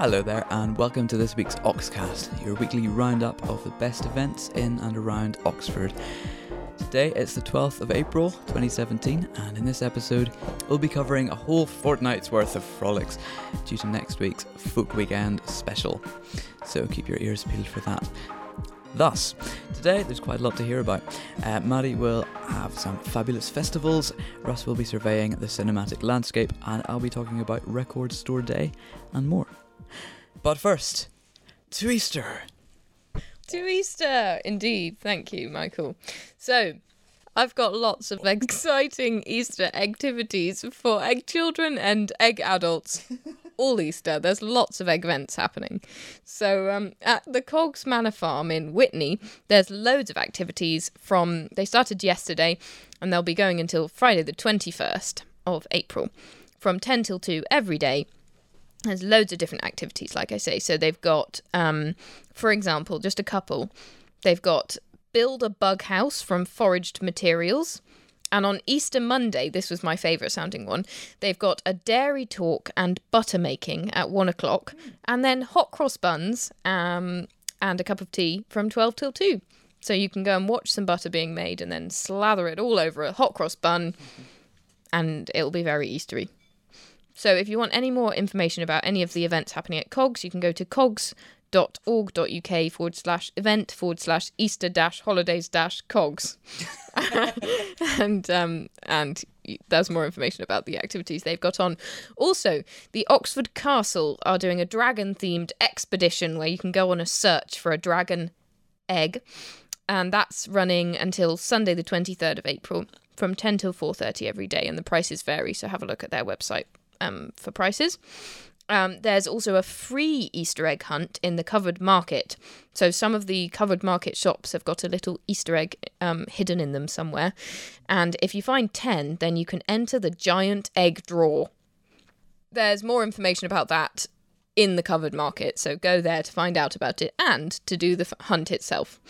Hello there, and welcome to this week's Oxcast, your weekly roundup of the best events in and around Oxford. Today it's the 12th of April 2017, and in this episode, we'll be covering a whole fortnight's worth of frolics due to next week's Folk Weekend special. So keep your ears peeled for that. Thus, today there's quite a lot to hear about. Uh, Maddie will have some fabulous festivals, Russ will be surveying the cinematic landscape, and I'll be talking about Record Store Day and more. But first, to Easter. To Easter, indeed. Thank you, Michael. So, I've got lots of exciting Easter activities for egg children and egg adults. All Easter, there's lots of egg events happening. So, um, at the Cogges Manor Farm in Witney, there's loads of activities from, they started yesterday and they'll be going until Friday, the 21st of April, from 10 till 2 every day there's loads of different activities like i say. So they've got um, for example just a couple. They've got build a bug house from foraged materials. And on easter monday this was my favourite sounding one they've got a dairy talk and butter making at one o'clock. And then hot cross buns um, and a cup of tea from 12 till 2 so you can go and watch some butter being made and then slather it all over a hot cross bun. And it'll be very eastery so if you want any more information about any of the events happening at Cogges, you can go to cogs.org.uk forward slash event forward slash Easter dash holidays dash Cogges. and um, and there's more information about the activities they've got on. Also, the Oxford Castle are doing a dragon themed expedition where you can go on a search for a dragon egg. And that's running until Sunday the 23rd of April from 10 till 4:30 every day and the prices vary so have a look at their website um, for prices. Um, there's also a free Easter egg hunt in the covered market. So some of the covered market shops have got a little Easter egg um, hidden in them somewhere. And if you find 10, then you can enter the giant egg draw. There's more information about that in the covered market. So go there to find out about it and to do the hunt itself.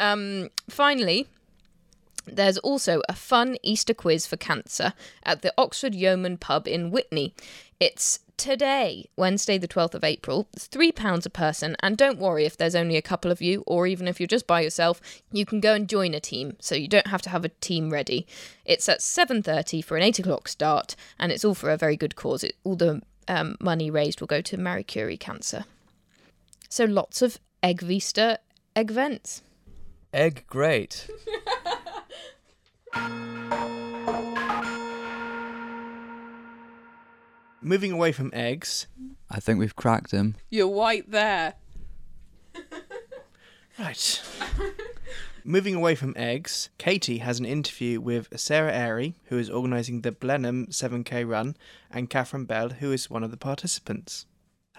Um, finally, there's also a fun Easter quiz for cancer at the Oxford Yeoman pub in Witney. It's today, Wednesday, the 12th of April. It's £3 a person, and don't worry if there's only a couple of you, or even if you're just by yourself, you can go and join a team, so you don't have to have a team ready. It's at 7.30 for an 8 o'clock start, and it's all for a very good cause. It, all the um, money raised will go to Marie Curie Cancer. So lots of Egg Vista egg vents. Egg great. Moving away from eggs. I think we've cracked him. You're white there. Right. Moving away from eggs, Katie has an interview with Sarah Airy, who is organising the Blenheim 7k run, and Catherine Bell, who is one of the participants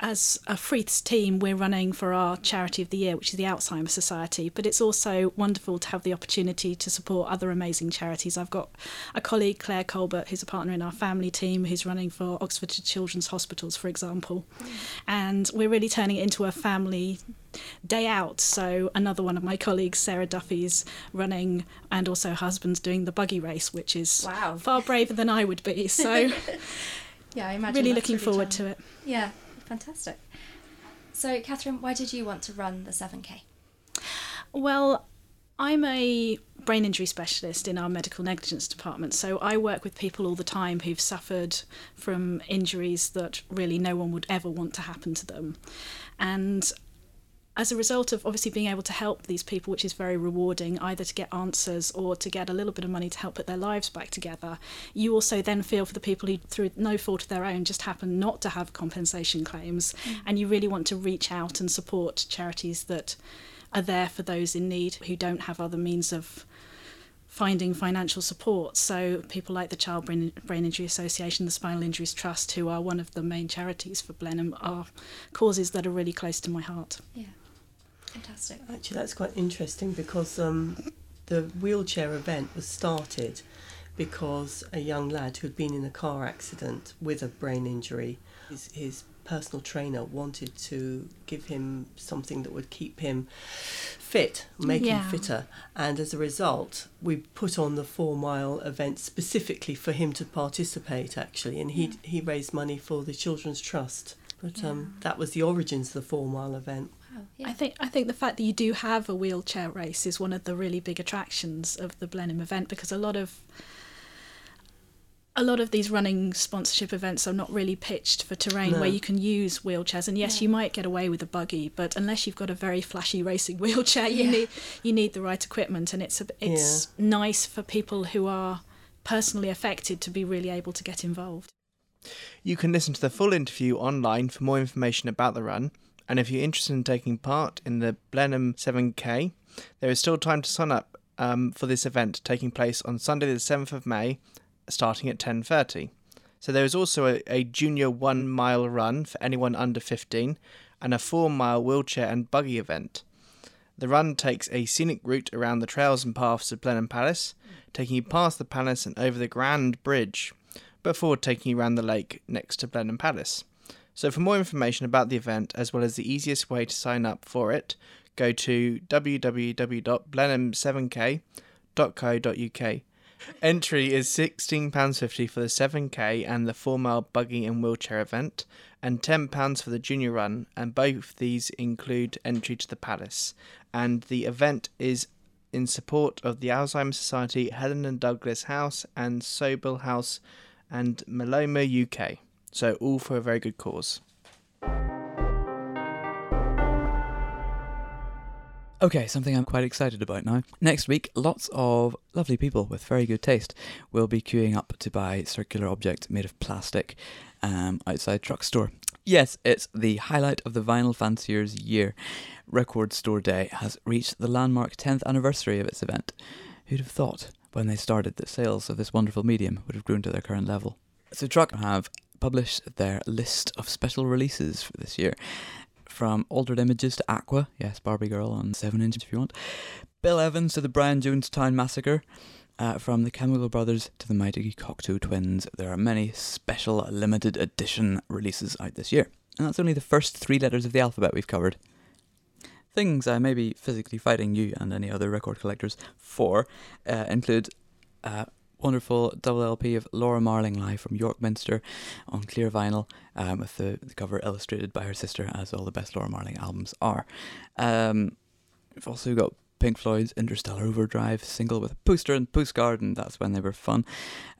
as a Freeth's team, we're running for our charity of the year, which is the Alzheimer's Society. But it's also wonderful to have the opportunity to support other amazing charities. I've got a colleague, Claire Colbert, who's a partner in our family team, who's running for Oxfordshire Children's Hospitals, for example. Mm. And we're really turning it into a family day out. So another one of my colleagues, Sarah Duffy's running, and also husband's doing the buggy race, which is wow. far braver than I would be. So yeah, I imagine really looking forward to it. Yeah. Fantastic. So, Catherine, why did you want to run the 7K? Well, I'm a brain injury specialist in our medical negligence department, so I work with people all the time who've suffered from injuries that really no one would ever want to happen to them. And as a result of obviously being able to help these people, which is very rewarding, either to get answers or to get a little bit of money to help put their lives back together, you also then feel for the people who, through no fault of their own, just happen not to have compensation claims. Mm. And you really want to reach out and support charities that are there for those in need who don't have other means of finding financial support. So people like the Child Brain, Brain Injury Association, the Spinal Injuries Trust, who are one of the main charities for Blenheim, are causes that are really close to my heart. Yeah. Fantastic. Actually, that's quite interesting because um, the wheelchair event was started because a young lad who had been in a car accident with a brain injury, his, his personal trainer wanted to give him something that would keep him fit, make yeah. him fitter. And as a result, we put on the four mile event specifically for him to participate actually. And he, he raised money for the Children's Trust But um, that was the origins of the four mile event. Wow. Yeah. I think I think the fact that you do have a wheelchair race is one of the really big attractions of the Blenheim event because a lot of a lot of these running sponsorship events are not really pitched for terrain No. where you can use wheelchairs and yes Yeah. you might get away with a buggy but unless you've got a very flashy racing wheelchair you Yeah. need you need the right equipment and it's a, it's nice for people who are personally affected to be really able to get involved You can listen to the full interview online for more information about the run. And if you're interested in taking part in the Blenheim 7K, there is still time to sign up um, for this event taking place on Sunday the 7th of May, starting at 10.30. So there is also a, a junior one mile run for anyone under 15 and a four mile wheelchair and buggy event. The run takes a scenic route around the trails and paths of Blenheim Palace, taking you past the palace and over the Grand Bridge, before taking you around the lake next to Blenheim Palace. So for more information about the event as well as the easiest way to sign up for it, go to www.blenheim7k.co.uk. Entry is £16.50 for the 7k and the 4 mile buggy and wheelchair event, and £10 for the junior run, and both these include entry to the palace. And the event is in support of the Alzheimer's Society, Helen and Douglas House, and Sobell House and Myeloma UK. So, all for a very good cause. Okay, something I'm quite excited about now. Next week, lots of lovely people with very good taste will be queuing up to buy circular object made of plastic um, outside Truck Store. Yes, it's the highlight of the Vinyl Fancier's year. Record Store Day has reached the landmark 10th anniversary of its event. Who'd have thought when they started that sales of this wonderful medium would have grown to their current level? So, Truck have published their list of special releases for this year from Altered Images to Aqua, yes, Barbie Girl on 7 inch if you want. Bill Evans to the Brian Jonestown Massacre. Uh, from the Chemical Brothers to the Mighty Cocteau Twins, there are many special limited edition releases out this year. And that's only the first three letters of the alphabet we've covered. Things I may be physically fighting you and any other record collectors for uh, include uh, wonderful double LP of Laura Marling live from York Minster on clear vinyl, um, with the, the cover illustrated by her sister, as all the best Laura Marling albums are. Um, we've also got Pink Floyd's Interstellar Overdrive single with a poster and postcard, and that's when they were fun.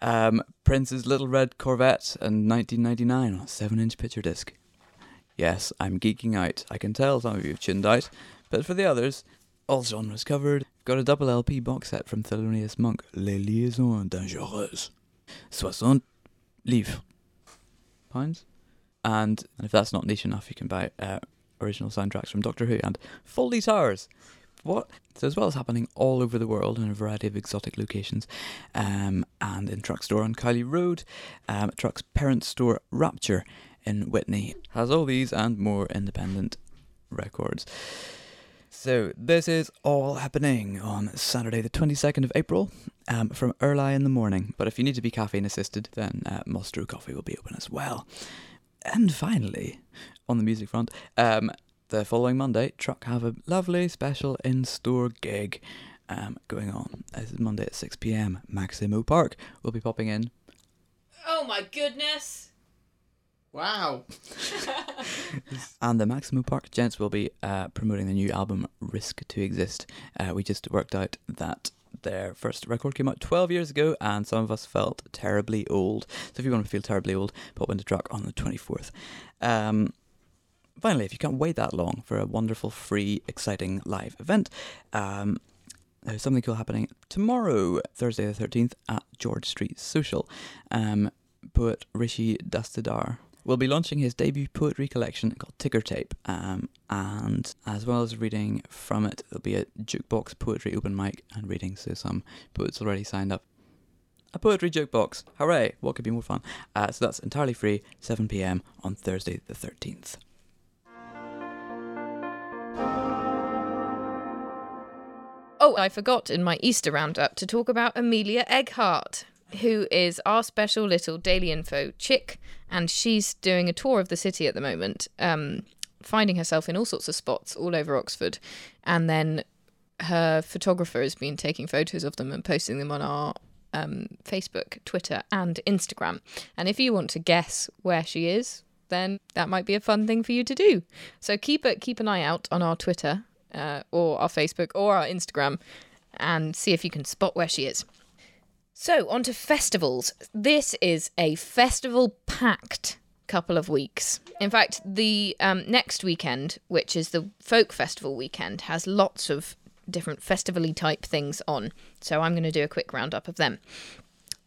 Um, Prince's Little Red Corvette in 1999 on a 7 inch picture disc. Yes, I'm geeking out. I can tell some of you have tuned out, but for the others, all genres covered. Got a double LP box set from Thelonious Monk, Les Liaisons Dangereuses. 60 livres. Pounds? And, and if that's not niche enough, you can buy uh, original soundtracks from Doctor Who and Fawlty Towers. What? So as well as happening all over the world in a variety of exotic locations, um, and in Truck Store on Cowley Road, um, Truck's parent store Rapture in Witney has all these and more independent records. So this is all happening on Saturday, the twenty second of April, um, from early in the morning. But if you need to be caffeine assisted, then uh, Coffee will be open as well. And finally, on the music front, um, the following Monday, Truck have a lovely special in store gig um, going on. This is Monday at 6 pm. Maximo Park will be popping in. Oh my goodness! Wow. And the Maximo Park gents will be uh, promoting the new album Risk to Exist. Uh, we just worked out that their first record came out 12 years ago, and some of us felt terribly old. So if you want to feel terribly old, pop into Truck on the 24th. Um, finally, if you can't wait that long for a wonderful, free, exciting live event, um, there's something cool happening tomorrow, Thursday the 13th, at George Street Social. Um, poet Rishi Dastidar will be launching his debut poetry collection called Ticker Tape. Um, and as well as reading from it, there'll be a jukebox poetry open mic and reading, so some poets already signed up. A poetry jukebox! Hooray! What could be more fun? Uh, so that's entirely free, 7 pm on Thursday the 13th. Oh, I forgot in my Easter roundup to talk about Amelia Egghart, who is our special little Daily Info chick, and she's doing a tour of the city at the moment, um, finding herself in all sorts of spots all over Oxford, and then her photographer has been taking photos of them and posting them on our um, Facebook, Twitter, and Instagram. And if you want to guess where she is, then that might be a fun thing for you to do. So keep keep an eye out on our Twitter uh, or our Facebook or our Instagram and see if you can spot where she is. So, on to festivals. This is a festival packed couple of weeks. In fact, the um, next weekend, which is the folk festival weekend, has lots of different festivally type things on. So, I'm going to do a quick roundup of them.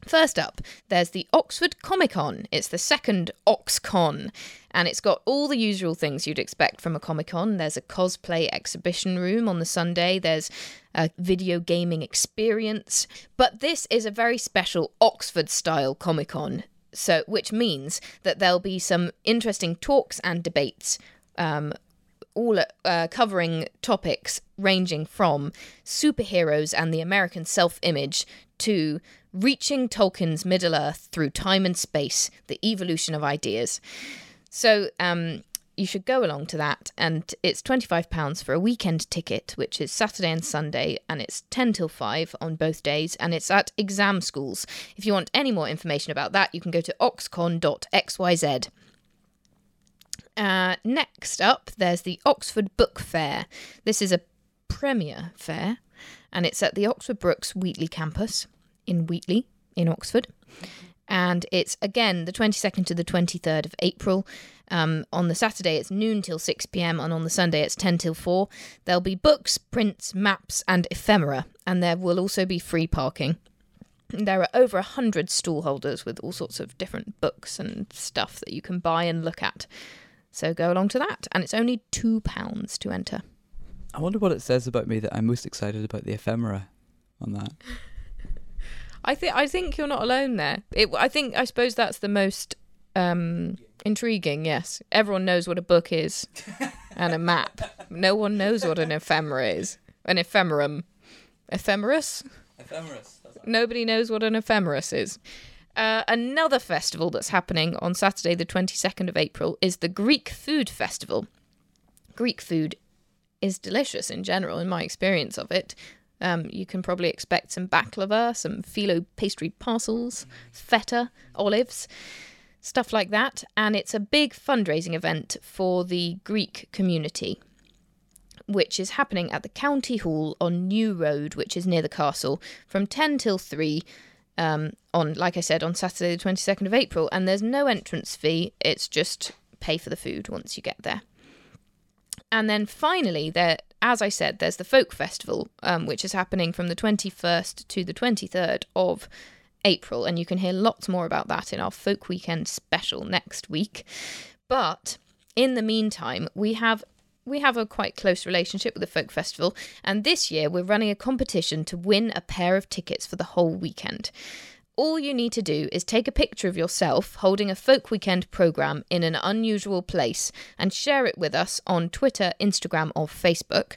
First up, there's the Oxford Comic Con. It's the second OxCon, and it's got all the usual things you'd expect from a Comic Con. There's a cosplay exhibition room on the Sunday, there's a video gaming experience, but this is a very special Oxford style Comic Con. So, which means that there'll be some interesting talks and debates um, all uh, covering topics ranging from superheroes and the American self image to reaching Tolkien's Middle Earth through time and space, the evolution of ideas. So, um, you should go along to that, and it's £25 for a weekend ticket, which is Saturday and Sunday, and it's 10 till 5 on both days, and it's at exam schools. If you want any more information about that, you can go to oxcon.xyz. Uh, next up, there's the Oxford Book Fair. This is a premier fair, and it's at the Oxford Brookes Wheatley campus in Wheatley, in Oxford. And it's again the 22nd to the 23rd of April. Um, on the Saturday, it's noon till 6 pm, and on the Sunday, it's 10 till 4. There'll be books, prints, maps, and ephemera, and there will also be free parking. There are over a hundred stall holders with all sorts of different books and stuff that you can buy and look at. So go along to that, and it's only two pounds to enter. I wonder what it says about me that I'm most excited about the ephemera on that. I think I think you're not alone there. It, I think I suppose that's the most um, intriguing. Yes, everyone knows what a book is and a map. No one knows what an ephemera is. An ephemerum, ephemeris. Ephemeris. Nobody knows what an ephemeris is. Uh, another festival that's happening on Saturday, the 22nd of April, is the Greek Food Festival. Greek food is delicious in general, in my experience of it. Um, you can probably expect some baklava, some phyllo pastry parcels, feta, olives, stuff like that. And it's a big fundraising event for the Greek community, which is happening at the County Hall on New Road, which is near the castle, from 10 till 3 um, on, like I said, on Saturday, the 22nd of April. And there's no entrance fee, it's just pay for the food once you get there. And then finally, there, as I said, there's the folk festival, um, which is happening from the 21st to the 23rd of April, and you can hear lots more about that in our folk weekend special next week. But in the meantime, we have we have a quite close relationship with the folk festival, and this year we're running a competition to win a pair of tickets for the whole weekend. All you need to do is take a picture of yourself holding a folk weekend program in an unusual place and share it with us on Twitter, Instagram, or Facebook,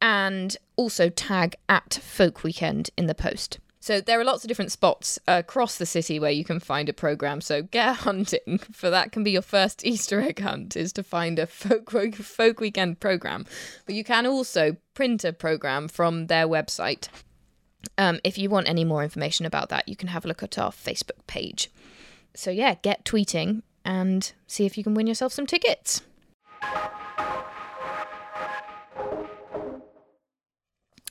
and also tag at folk weekend in the post. So there are lots of different spots across the city where you can find a program. So get hunting for that can be your first Easter egg hunt is to find a folk folk weekend program. But you can also print a program from their website. Um, if you want any more information about that, you can have a look at our Facebook page. So yeah, get tweeting and see if you can win yourself some tickets.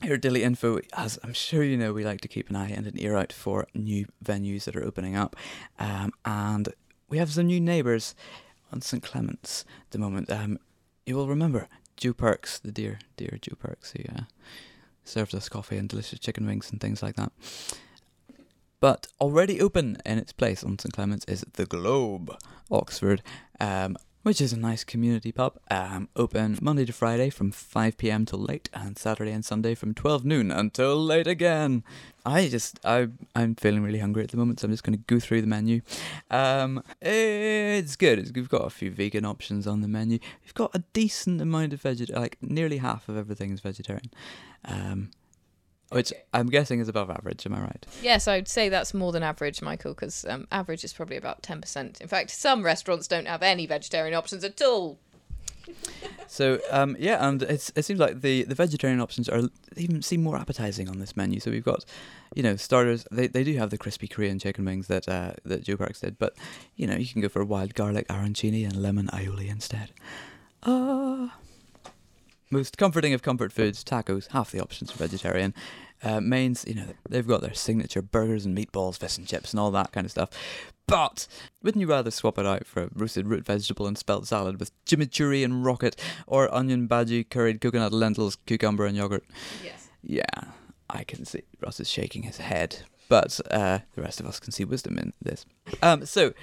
Here at Daily Info, as I'm sure you know, we like to keep an eye and an ear out for new venues that are opening up. Um, and we have some new neighbours on St Clement's at the moment. Um, you will remember Joe Perks, the dear, dear Joe Perks, who uh, served us coffee and delicious chicken wings and things like that. But already open in its place on St Clement's is the Globe, Oxford. Um, which is a nice community pub. Um, open Monday to Friday from 5 pm till late, and Saturday and Sunday from 12 noon until late again. I just, I, I'm feeling really hungry at the moment, so I'm just going to go through the menu. Um, it's good. We've got a few vegan options on the menu. We've got a decent amount of vegetarian, like nearly half of everything is vegetarian. Um, which I'm guessing is above average. Am I right? Yes, I'd say that's more than average, Michael, because um, average is probably about 10%. In fact, some restaurants don't have any vegetarian options at all. So um, yeah, and it's it seems like the, the vegetarian options are even seem more appetizing on this menu. So we've got, you know, starters. They they do have the crispy Korean chicken wings that uh, that Joe Perks did, but you know you can go for wild garlic arancini and lemon aioli instead. Ah. Most comforting of comfort foods, tacos, half the options for vegetarian. Uh, mains, you know, they've got their signature burgers and meatballs, fish and chips, and all that kind of stuff. But wouldn't you rather swap it out for a roasted root vegetable and spelt salad with chimichurri and rocket, or onion bhaji, curried coconut lentils, cucumber and yogurt? Yes. Yeah, I can see Russ is shaking his head, but uh, the rest of us can see wisdom in this. Um, so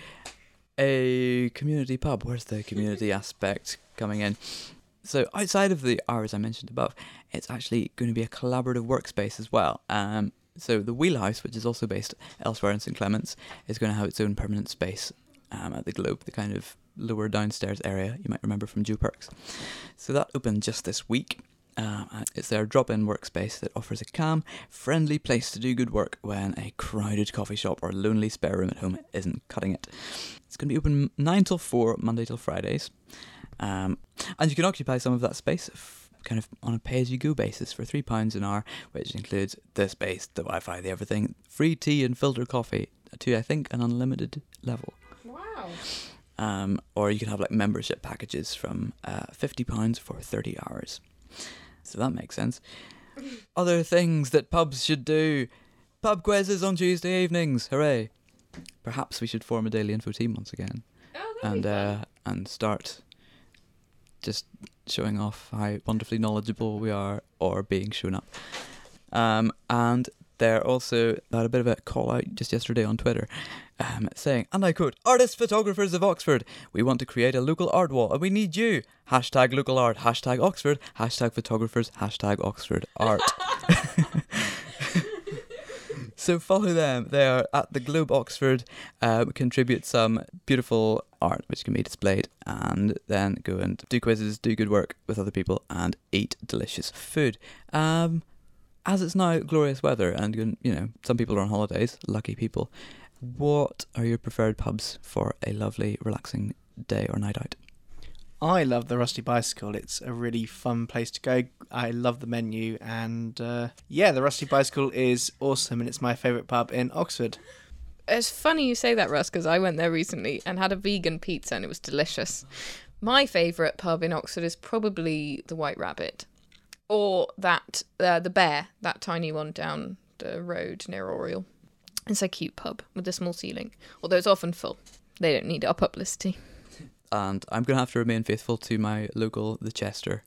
a community pub. Where's the community aspect coming in? So outside of the hours I mentioned above, it's actually going to be a collaborative workspace as well. Um, so the Wheelhouse, which is also based elsewhere in St Clements, is going to have its own permanent space um, at the Globe, the kind of lower downstairs area you might remember from Joe Perks. So that opened just this week. Um, it's their drop-in workspace that offers a calm, friendly place to do good work when a crowded coffee shop or lonely spare room at home isn't cutting it. It's going to be open nine till four, Monday till Fridays, um, and you can occupy some of that space. F- kind of on a pay-as-you-go basis for three pounds an hour, which includes the space, the Wi-Fi, the everything, free tea and filter coffee to I think an unlimited level. Wow. Um, or you can have like membership packages from uh, fifty pounds for thirty hours. So that makes sense. Other things that pubs should do: pub quizzes on Tuesday evenings. Hooray! Perhaps we should form a daily info team once again Oh, and uh, and start just showing off how wonderfully knowledgeable we are, or being shown up. Um, and they're also had a bit of a call out just yesterday on Twitter, um, saying, and I quote, "Artists, photographers of Oxford, we want to create a local art wall, and we need you. Hashtag local art. Hashtag Oxford. Hashtag photographers. Hashtag Oxford art." So follow them. They are at the Globe Oxford. Uh, contribute some beautiful art which can be displayed, and then go and do quizzes, do good work with other people, and eat delicious food. Um, as it's now glorious weather, and you know some people are on holidays, lucky people. What are your preferred pubs for a lovely, relaxing day or night out? I love the Rusty Bicycle. It's a really fun place to go. I love the menu, and uh, yeah, the Rusty Bicycle is awesome, and it's my favourite pub in Oxford. It's funny you say that, Russ, because I went there recently and had a vegan pizza and it was delicious. My favourite pub in Oxford is probably the White Rabbit, or that uh, the Bear, that tiny one down the road near Oriel. It's a cute pub with a small ceiling, although it's often full. They don't need our publicity. And I'm going to have to remain faithful to my local, the Chester,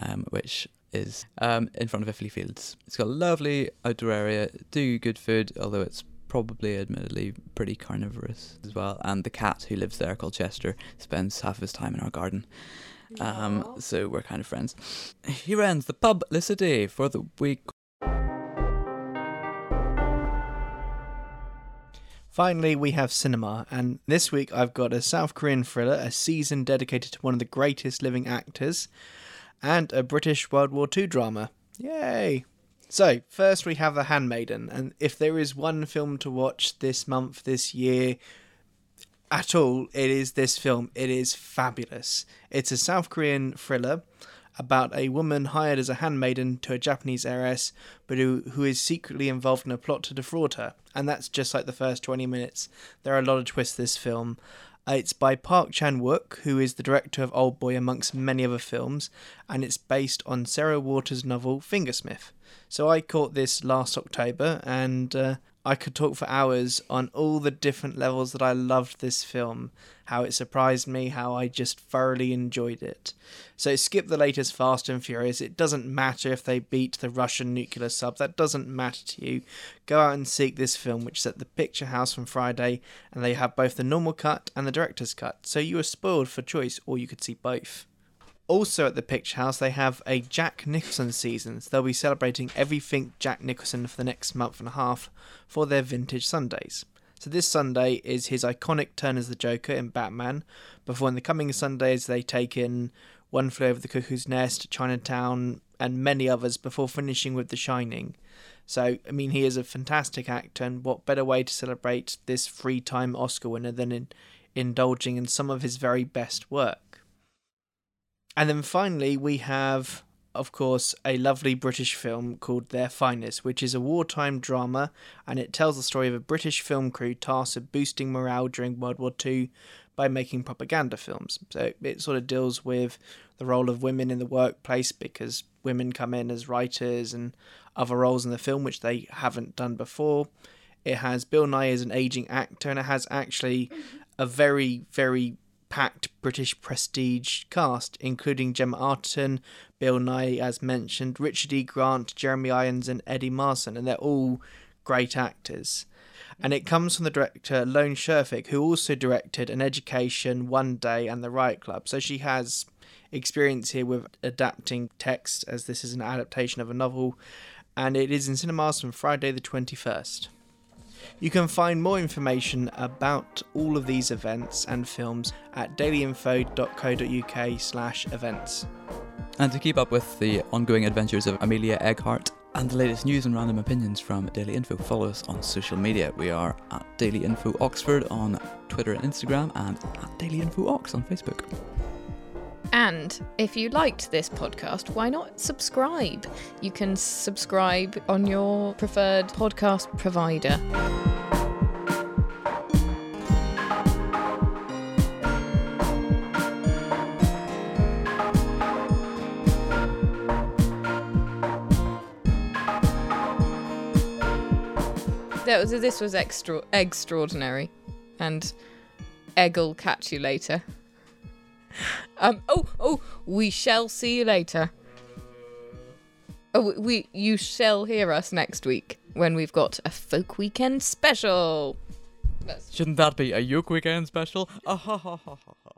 um, which is um, in front of Iffley Fields. It's got a lovely outdoor area, do good food, although it's probably admittedly pretty carnivorous as well. And the cat who lives there, called Chester, spends half of his time in our garden. Um, so we're kind of friends. Here ends the publicity for the week. Finally, we have cinema, and this week I've got a South Korean thriller, a season dedicated to one of the greatest living actors, and a British World War II drama. Yay! So, first we have The Handmaiden, and if there is one film to watch this month, this year, at all, it is this film. It is fabulous. It's a South Korean thriller about a woman hired as a handmaiden to a Japanese heiress, but who, who is secretly involved in a plot to defraud her. And that's just like the first 20 minutes. There are a lot of twists this film. Uh, it's by Park Chan Wook, who is the director of Old Boy amongst many other films, and it's based on Sarah Waters' novel Fingersmith. So I caught this last October, and uh, I could talk for hours on all the different levels that I loved this film, how it surprised me, how I just thoroughly enjoyed it. So skip the latest Fast and Furious. It doesn't matter if they beat the Russian nuclear sub. That doesn't matter to you. Go out and seek this film, which is at the Picture House from Friday, and they have both the normal cut and the director's cut. So you are spoiled for choice, or you could see both. Also at the Picture House, they have a Jack Nicholson seasons. They'll be celebrating everything Jack Nicholson for the next month and a half for their vintage Sundays. So this Sunday is his iconic turn as the Joker in Batman. Before in the coming Sundays, they take in One Flew Over the Cuckoo's Nest, Chinatown, and many others before finishing with The Shining. So, I mean, he is a fantastic actor, and what better way to celebrate this three time Oscar winner than in indulging in some of his very best work? And then finally, we have, of course, a lovely British film called Their Finest, which is a wartime drama and it tells the story of a British film crew tasked with boosting morale during World War II by making propaganda films. So it sort of deals with the role of women in the workplace because women come in as writers and other roles in the film which they haven't done before. It has Bill Nighy as an aging actor, and it has actually a very, very packed British prestige cast, including Gemma Arterton, Bill Nighy, as mentioned, Richard E. Grant, Jeremy Irons, and Eddie Marsan, and they're all great actors. And it comes from the director Lone Scherfig, who also directed An Education, One Day, and The Riot Club. So she has experience here with adapting text, as this is an adaptation of a novel, and it is in cinemas from Friday the 21st. You can find more information about all of these events and films at dailyinfo.co.uk slash events. And to keep up with the ongoing adventures of Amelia Egghardt and the latest news and random opinions from Daily Info, follow us on social media. We are at Daily Info Oxford on Twitter and Instagram and at Daily Info Ox on Facebook. And if you liked this podcast, why not subscribe? You can subscribe on your preferred podcast provider. That was, this was extra extraordinary, and Egg'll catch you later. Um. Oh. Oh. We shall see you later. Oh, we. You shall hear us next week when we've got a folk weekend special. Shouldn't that be a Yoke Weekend special? Ah, ha, ha, ha, ha, ha.